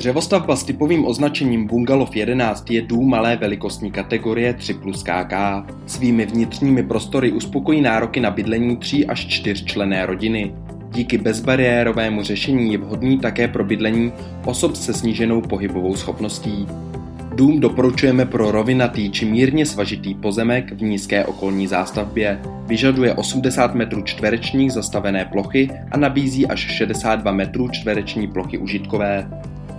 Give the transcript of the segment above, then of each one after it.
Dřevostavba s typovým označením Bungalov 11 je dům malé velikostní kategorie 3 plus KK. Svými vnitřními prostory uspokojí nároky na bydlení 3 až 4 člené rodiny. Díky bezbariérovému řešení je vhodný také pro bydlení osob se sníženou pohybovou schopností. Dům doporučujeme pro rovinatý či mírně svažitý pozemek v nízké okolní zástavbě. Vyžaduje 80 metrů čtverečních zastavené plochy a nabízí až 62 metrů čtvereční plochy užitkové.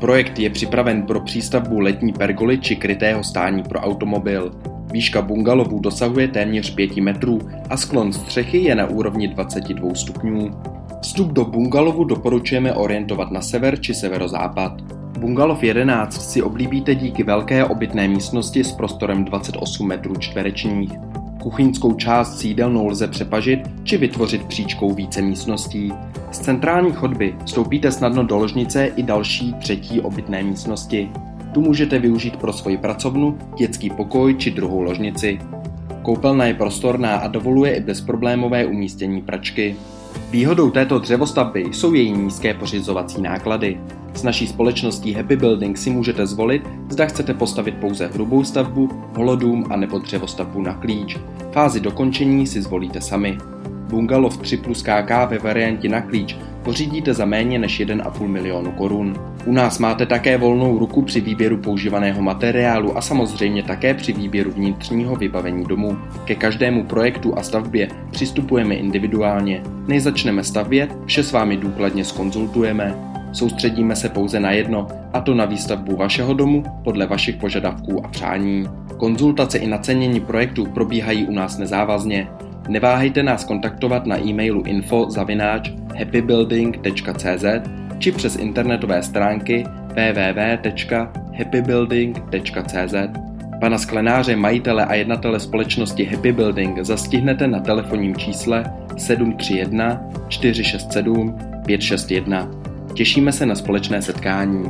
Projekt je připraven pro přístavbu letní pergoly či krytého stání pro automobil. Výška bungalovů dosahuje téměř 5 metrů a sklon střechy je na úrovni 22 stupňů. Vstup do bungalovu doporučujeme orientovat na sever či severozápad. Bungalov 11 si oblíbíte díky velké obytné místnosti s prostorem 28 metrů čtverečních. Kuchyňskou část s jídelnou lze přepažit či vytvořit příčkou více místností. Z centrální chodby vstoupíte snadno do ložnice i další třetí obytné místnosti. Tu můžete využít pro svoji pracovnu, dětský pokoj či druhou ložnici. Koupelna je prostorná a dovoluje i bezproblémové umístění pračky. Výhodou této dřevostavby jsou její nízké pořizovací náklady. S naší společností Happy Building si můžete zvolit, zda chcete postavit pouze hrubou stavbu, holodům a nebo dřevostavbu na klíč. Fázi dokončení si zvolíte sami. Bungalov 3 plus KK ve variantě na klíč pořídíte za méně než 1,5 milionu korun. U nás máte také volnou ruku při výběru používaného materiálu a samozřejmě také při výběru vnitřního vybavení domu. Ke každému projektu a stavbě přistupujeme individuálně. Než začneme stavět, vše s vámi důkladně skonzultujeme. Soustředíme se pouze na jedno, a to na výstavbu vašeho domu podle vašich požadavků a přání. Konzultace i nacenění projektu probíhají u nás nezávazně. Neváhejte nás kontaktovat na e-mailu info happybuilding.cz či přes internetové stránky www.happybuilding.cz. Pana sklenáře, majitele a jednatele společnosti Happy Building zastihnete na telefonním čísle 731 467 561. Těšíme se na společné setkání.